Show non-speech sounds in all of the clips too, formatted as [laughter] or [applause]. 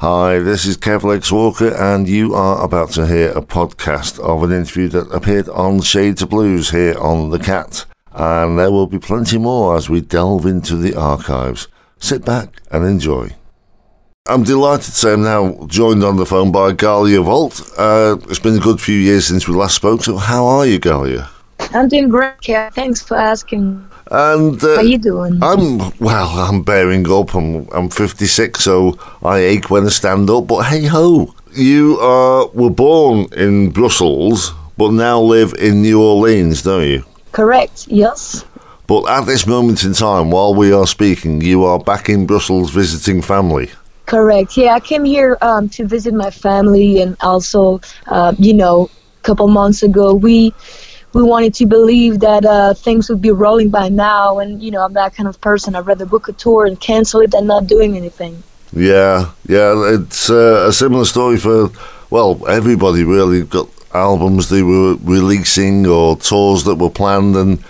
Hi, this is Kev Lex Walker, and you are about to hear a podcast of an interview that appeared on Shades of Blues here on The Cat. And there will be plenty more as we delve into the archives. Sit back and enjoy. I'm delighted to say I'm now joined on the phone by Ghalia Volt. Uh, it's been a good few years since we last spoke, so how are you, Ghalia? I'm doing great, Kev. Thanks for asking. And uh, How you doing? I'm well. I'm bearing up. I'm I'm 56, so I ache when I stand up. But hey ho, you uh, were born in Brussels, but now live in New Orleans, don't you? Correct. Yes. But at this moment in time, while we are speaking, you are back in Brussels visiting family. Correct. Yeah, I came here um, to visit my family, and also, uh, you know, a couple months ago, we we wanted to believe that uh, things would be rolling by now, and you know, I'm that kind of person. I'd rather book a tour and cancel it than not doing anything. Yeah, yeah. It's uh, a similar story for well, everybody really got albums they were releasing or tours that were planned, and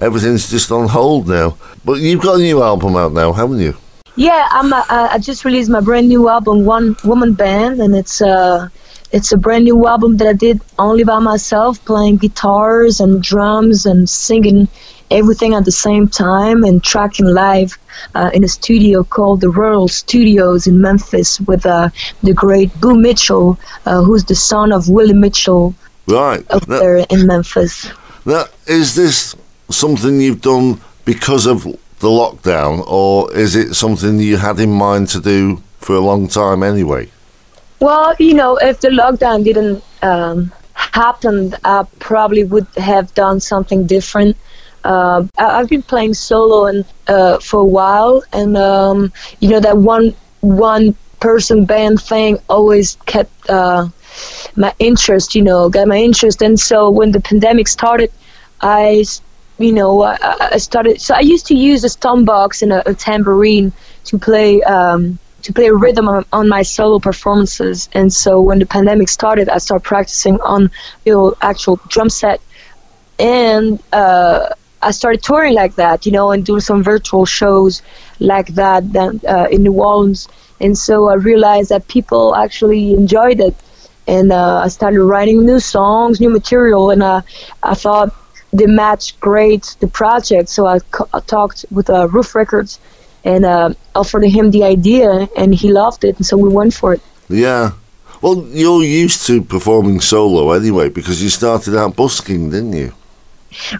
everything's just on hold now. But you've got a new album out now, haven't you? Yeah, I'm. Uh, I just released my brand new album, One Woman Band, and it's uh, it's a brand new album that I did only by myself, playing guitars and drums and singing everything at the same time and tracking live uh, in a studio called the Royal Studios in Memphis with uh, the great Boo Mitchell, uh, who's the son of Willie Mitchell Right. up Now, there in Memphis. now, is this something you've done because of the lockdown, or is it something you had in mind to do for a long time anyway? Well, you know, if the lockdown didn't um, happen, I probably would have done something different. Uh, I- I've been playing solo and uh, for a while, and um, you know that one one person band thing always kept uh, my interest. You know, got my interest, and so when the pandemic started, I, you know, I, I- started. So I used to use a stomp box and a, a tambourine to play. Um, to play rhythm on, on my solo performances. And so when the pandemic started, I started practicing on you know actual drum set, and uh, I started touring like that, you know, and doing some virtual shows like that then, uh, in New Orleans. And so I realized that people actually enjoyed it, and uh, I started writing new songs, new material, and uh, I thought they matched great the project. So I, co- I talked with uh, Ruf Records and uh, offered him the idea, and he loved it, and so we went for it. Yeah. Well, you're used to performing solo anyway, because you started out busking, didn't you?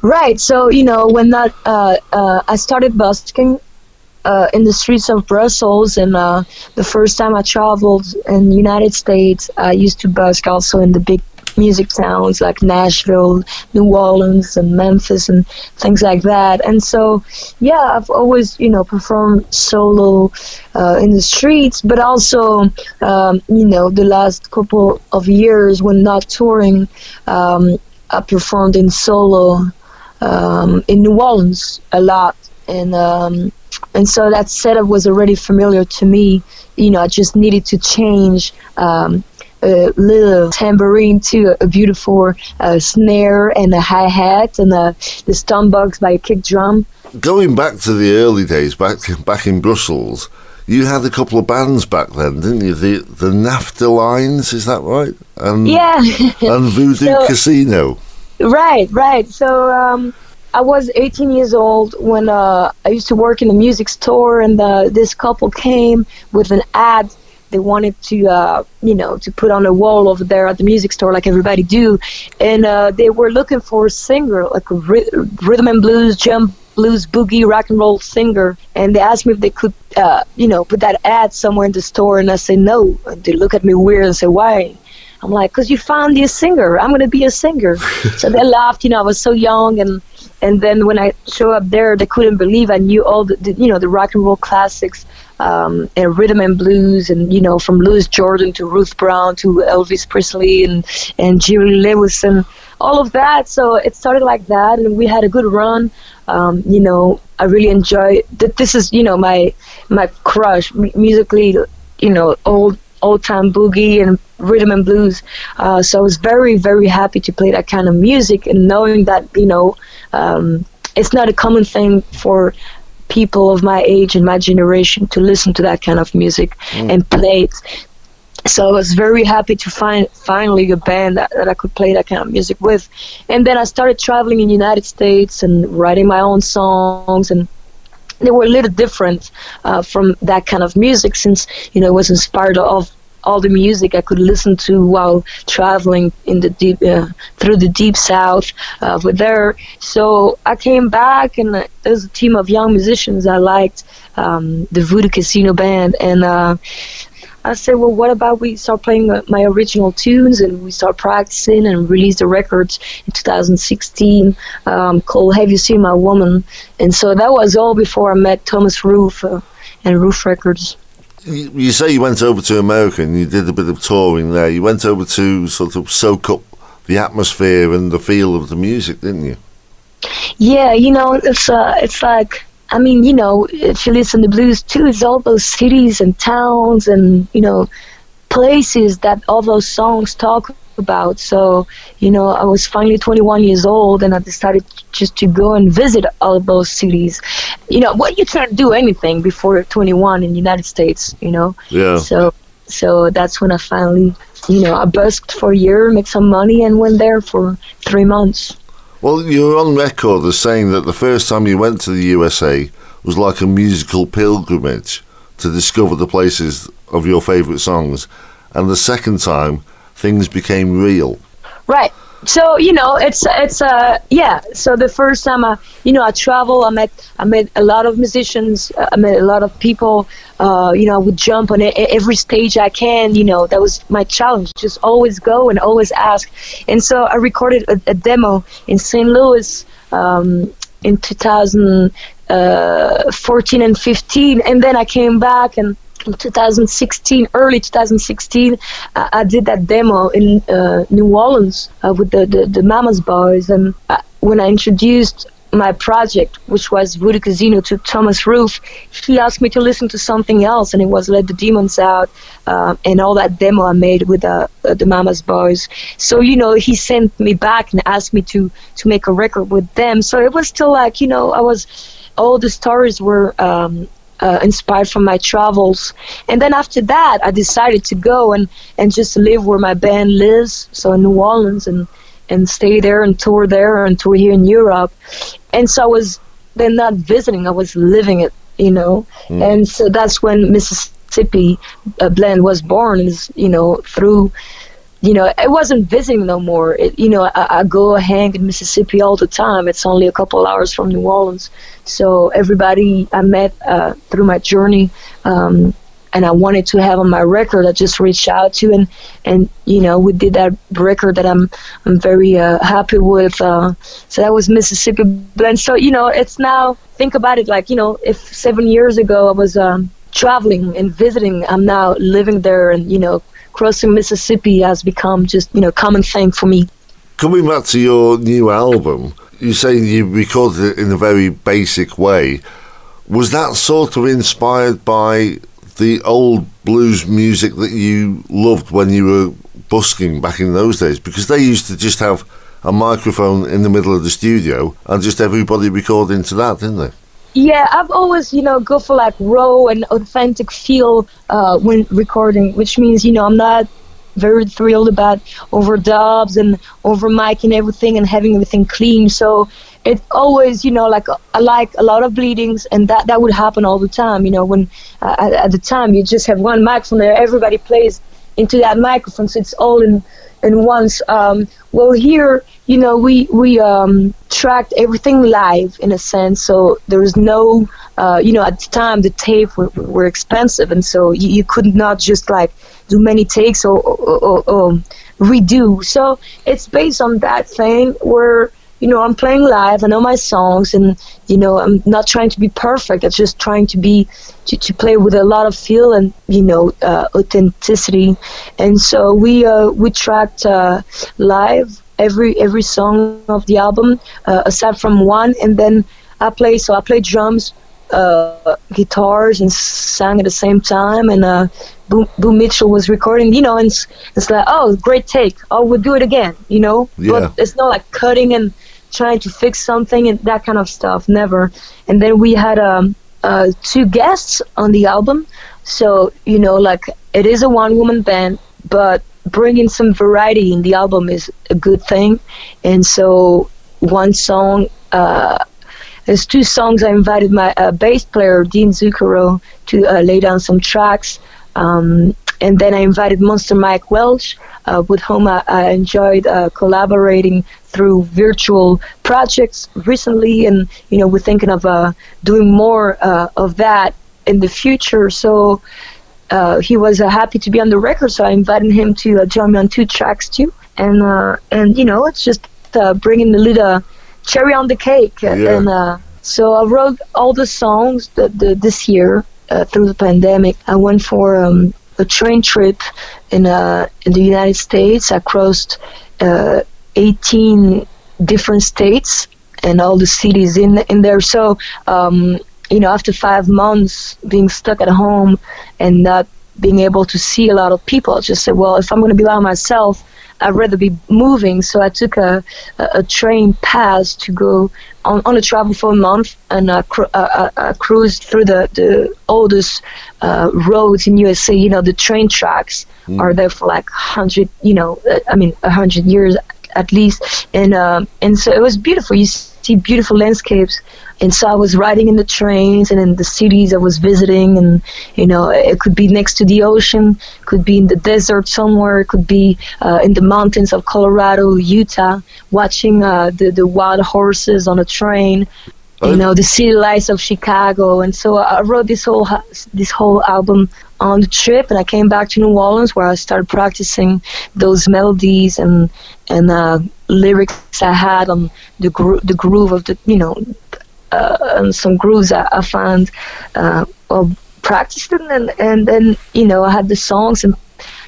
Right. So you know, when that uh, uh, I started busking uh, in the streets of Brussels, and uh, the first time I traveled in the United States, I used to busk also in the big music towns like Nashville, New Orleans, and Memphis, and things like that. And so, yeah, I've always you know performed solo uh, in the streets, but also um, you know the last couple of years when not touring. Um, I performed in solo um, in New Orleans a lot, and um, and so that setup was already familiar to me. You know, I just needed to change um, a little tambourine to a beautiful uh, snare and a hi hat and a, the stomp box by a kick drum. Going back to the early days, back back in Brussels, you had a couple of bands back then, didn't you? The the Naphtalines, is that right? And Yeah. [laughs] and Voodoo So- Casino. Right, right. So um, I was 18 years old when uh, I used to work in a music store, and uh, this couple came with an ad. They wanted to, uh, you know, to put on a wall over there at the music store, like everybody do, and uh, they were looking for a singer, like a ry- rhythm and blues, jump blues, boogie, rock and roll singer. And they asked me if they could, uh, you know, put that ad somewhere in the store, and I said no. And they look at me weird and say, why? I'm like, because you found me a singer. I'm going to be a singer. so they [laughs] laughed. You know, I was so young. And, and then when I show up there, they couldn't believe I knew all the, the you know, the rock and roll classics um, and rhythm and blues. And, you know, from Louis Jordan to Ruth Brown to Elvis Presley and, and Jerry Lewis and all of that. So it started like that. And we had a good run. Um, you know, I really enjoy that. This is, you know, my, my crush mu- musically, you know, old old time boogie and rhythm and blues. Uh, so I was very, very happy to play that kind of music and knowing that, you know, um, it's not a common thing for people of my age and my generation to listen to that kind of music and play it. so I was very happy to find finally a band that, that I could play that kind of music with. And then I started traveling in the United States and writing my own songs and they were a little different uh, from that kind of music since you know it was inspired of all the music I could listen to while traveling in the deep uh, through the deep south uh, over there. So I came back and there was a team of young musicians I liked, um, the Voodoo Casino band, and uh, I said, well, what about we start playing my original tunes and we start practicing and release the records in 2016 um, called Have You Seen My Woman? And so that was all before I met Thomas Ruf uh, and Ruf Records. You say you went over to America and you did a bit of touring there. You went over to sort of soak up the atmosphere and the feel of the music, didn't you? Yeah, you know, it's uh, it's like I mean, you know, if you listen to blues too, it's all those cities and towns and, you know, places that all those songs talk about. So, you know, I was finally 21 years old and I decided just to go and visit all those cities. You know, well, you can't do anything before 21 in the United States, you know? Yeah. So, so that's when I finally, you know, I busked for a year, make some money, and went there for three months. Well, you're on record as saying that the first time you went to the USA was like a musical pilgrimage to discover the places of your favourite songs, and the second time things became real. Right so you know it's it's uh yeah so the first time i you know i travel i met i met a lot of musicians i met a lot of people uh you know i would jump on every stage i can you know that was my challenge just always go and always ask and so i recorded a, a demo in st louis um in 2014 uh, and 15 and then i came back and 2016, early 2016, uh, I did that demo in uh, New Orleans uh, with the, the, the Mama's Boys. And uh, when I introduced my project, which was Voodoo Casino, to Thomas Ruf, he asked me to listen to something else, and it was Let the Demons Out uh, and all that demo I made with uh, the Mama's Boys. So, you know, he sent me back and asked me to, to make a record with them. So it was still like, you know, I was all the stories were um, uh, inspired from my travels. And then after that, I decided to go and, and just live where my band lives, so in New Orleans, and, and stay there and tour there and tour here in Europe. And so I was then not visiting, I was living it, you know. Mm. And so that's when Mississippi uh, Blend was born, is, you know, through you know, I wasn't visiting no more. It, you know, I, I, go hang in Mississippi all the time. It's only a couple hours from New Orleans. So everybody I met uh, through my journey, um, and I wanted to have on my record, I just reached out to, and and you know, we did that record that I'm I'm very uh, happy with. Uh, so that was Mississippi Blend. So you know, it's now think about it like you know, if seven years ago I was um, traveling and visiting, I'm now living there, and you know crossing Mississippi has become just, you know, common thing for me. Coming back to your new album, you say you recorded it in a very basic way. Was that sort of inspired by the old blues music that you loved when you were busking back in those days? Because they used to just have a microphone in the middle of the studio and just everybody record into that, didn't they? Yeah, I've always, you know, go for like raw and authentic feel uh, when recording, which means, you know, I'm not very thrilled about overdubs and over mic and everything and having everything clean. So it's always, you know, like like a lot of bleedings, and that that would happen all the time. You know, when uh, at, at the time you just have one microphone there, everybody plays into that microphone, so it's all in in once. Um, well, here, you know, we we um, tracked everything live in a sense, so there was no, uh, you know, at the time the tape were, were expensive, and so you, you could not just like do many takes or, or, or, or redo. So it's based on that thing where you know, I'm playing live. I know my songs, and you know, I'm not trying to be perfect. I'm just trying to be to, to play with a lot of feel and you know, uh, authenticity. And so we uh, we tracked uh, live every every song of the album, uh, aside from one, and then I play. So I play drums, uh, guitars, and sang at the same time, and. Uh, Boo, Boo Mitchell was recording, you know, and it's, it's like, oh, great take. Oh, we'll do it again, you know. Yeah. But it's not like cutting and trying to fix something and that kind of stuff. Never. And then we had um, uh, two guests on the album. So you know, like it is a one woman band, but bringing some variety in the album is a good thing. And so one song. Uh, there's two songs. I invited my uh, bass player Dean Zucchero to uh, lay down some tracks, um, and then I invited Monster Mike Welch, uh, with whom I, I enjoyed uh, collaborating through virtual projects recently, and you know we're thinking of uh, doing more uh, of that in the future. So. he was happy to be on the record, so I invited him to join me on two tracks too, and and you know it's just bringing the little cherry on the cake. Yeah. And uh, so I wrote all the songs the, the, this year uh, through the pandemic. I went for um, a train trip in uh, in the United States. I crossed uh, 18 different states and all the cities in in there. So um, you know, after five months being stuck at home and not being able to see a lot of people, I just said, well, if I'm going to be by myself, I'd rather be moving. So I took a, a, a train pass to go on, on a travel for a month and I, cru- I, I cruised through the, the oldest uh, roads in USA. You know, the train tracks mm. are there for like 100, you know, I mean, 100 years at least. And, uh, and so it was beautiful. You see beautiful landscapes and so I was riding in the trains and in the cities I was visiting, and you know, it could be next to the ocean, could be in the desert somewhere, it could be uh, in the mountains of Colorado, Utah, watching uh, the the wild horses on a train. You know the city lights of Chicago, and so I wrote this whole this whole album on the trip, and I came back to New Orleans where I started practicing those melodies and and uh, lyrics I had on the gro- the groove of the you know uh, and some grooves I, I found uh, well practiced them and, and then you know I had the songs and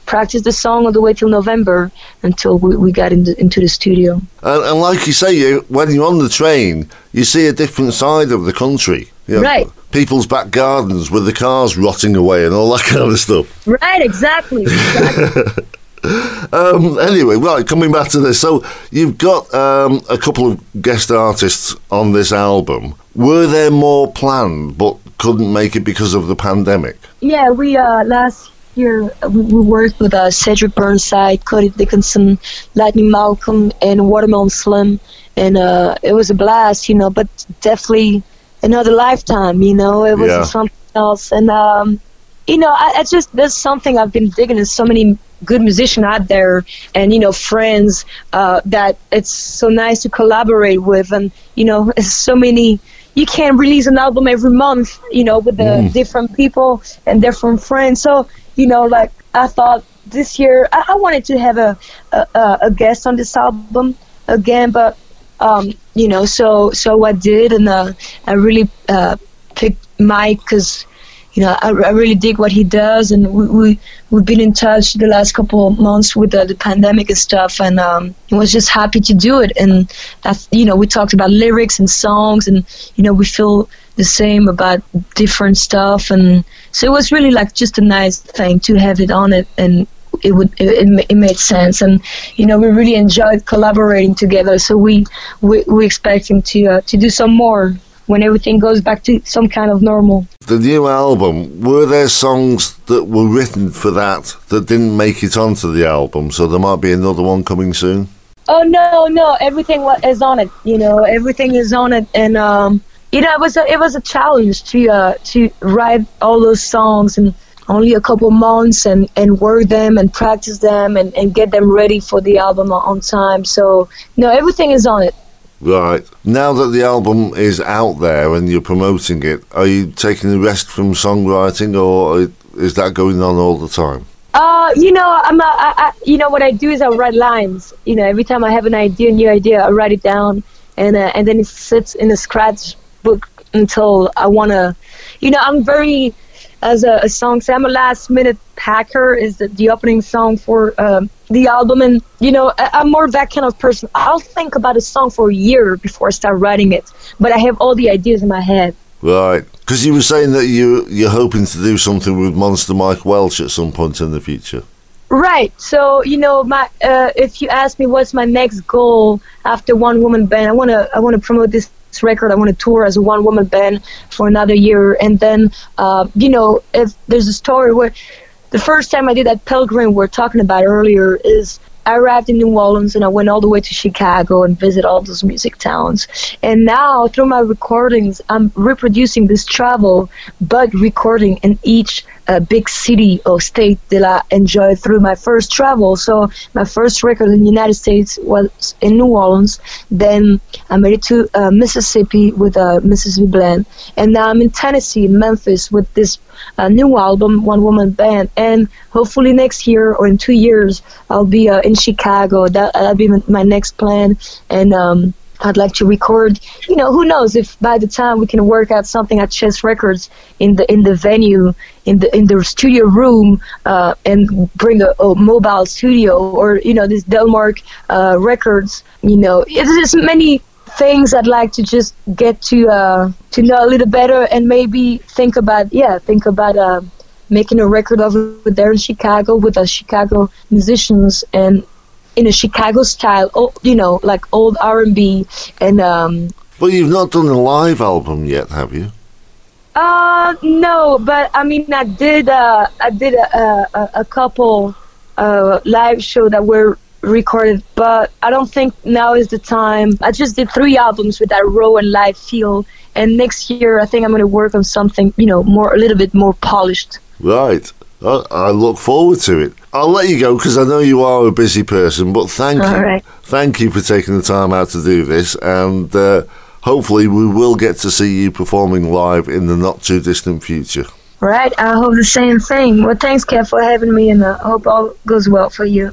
practiced the song all the way till November until we, we got into, into the studio. And, and like you say, you, when you're on the train, you see a different side of the country. You know, right. People's back gardens with the cars rotting away and all that [laughs] kind of stuff. Right, exactly. exactly. [laughs] um, anyway, right, coming back to this. So you've got um, a couple of guest artists on this album. Were there more planned but couldn't make it because of the pandemic? Yeah, we uh, last year we, we worked with uh, Cedric Burnside, Cody Dickinson, Lightning Malcolm, and Watermelon Slim, and uh, it was a blast, you know. But definitely another lifetime, you know. It was yeah. something else, and um, you know, I, I just there's something I've been digging in so many good musician out there and you know friends uh, that it's so nice to collaborate with and you know [laughs] so many you can't release an album every month you know with the mm. different people and different friends so you know like i thought this year i, I wanted to have a, a, a guest on this album again but um, you know so so i did and uh, i really uh, picked mike because you know, I, I, really dig what he does, and we, we we've been in touch the last couple of months with the, the pandemic and stuff, and um, was just happy to do it. And that's you know, we talked about lyrics and songs, and you know, we feel the same about different stuff, and so it was really like just a nice thing to have it on it, and it would it, it, made sense and you know we really enjoyed collaborating together so we we we expecting to uh, to do some more when everything goes back to some kind of normal. The new album, were there songs that were written for that that didn't make it onto the album? So there might be another one coming soon? Oh, no, no. Everything is on it. You know, everything is on it. And, um, you know, it was a, it was a challenge to uh, to write all those songs and only a couple months and, and work them and practice them and, and get them ready for the album on time. So, no, everything is on it. Right. Now that the album is out there and you're promoting it, are you taking a rest from songwriting or is that going on all the time? Uh, you know, I'm a, I, I, you know what I do is I write lines. You know, every time I have an idea, a new idea, I write it down, and uh, and then it sits in a scratch book until I wanna. You know, I'm very as a, a song. So I'm a last minute packer. Is the, the opening song for um, the album, and you know I, am more that kind of person. I'll think about a song for a year before I start writing it, but I have all the ideas in my head. Right, because you were saying that you you're hoping to do something with Monster Mike Welch at some point in the future. Right. So you know, my uh, if you ask me what's my next goal after One Woman Band, I wanna I wanna promote this record, I want to tour as a one woman band for another year. And then, uh, you know, if there's a story where the first time I did that pilgrim we're talking about earlier is I arrived in New Orleans and I went all the way to Chicago and visit all those music towns. And now through my recordings, I'm reproducing this travel, but recording in each uh, big city or state that I enjoyed through my first travel. So my first record in the United States was in New Orleans. Then I made it to uh, Mississippi with a uh, Mississippi Blend, and now I'm in Tennessee, Memphis, with this uh, new album, One Woman Band. And hopefully next year or in two years, I'll be uh, in Chicago. That that'll be my next plan. And um, I'd like to record. You know, who knows if by the time we can work out something at Chess Records in the in the venue, in the in the studio room, uh, and bring a, a, mobile studio, or you know, this Delmark uh, Records. You know, just many things I'd like to just get to uh, to know a little better, and maybe think about yeah, think about. Uh, making a record over there in Chicago with the Chicago musicians and in a Chicago style, you know, like old R and B, and um. But you've not done a live album yet, have you? Uh, no, but I mean, I did. Uh, I did a, a, a couple uh, live show that were recorded, but I don't think now is the time. I just did three albums with that raw and live feel, and next year I think I'm going to work on something, you know, more a little bit more polished. Right. I look forward to it. I'll let you go because I know you are a busy person, but thank All you. Right. Thank you for taking the time out to do this, and uh, hopefully we will get to see you performing live in the not too distant future. Right. I hope the same thing. Well, thanks, Kev, for having me, and I hope all goes well for you.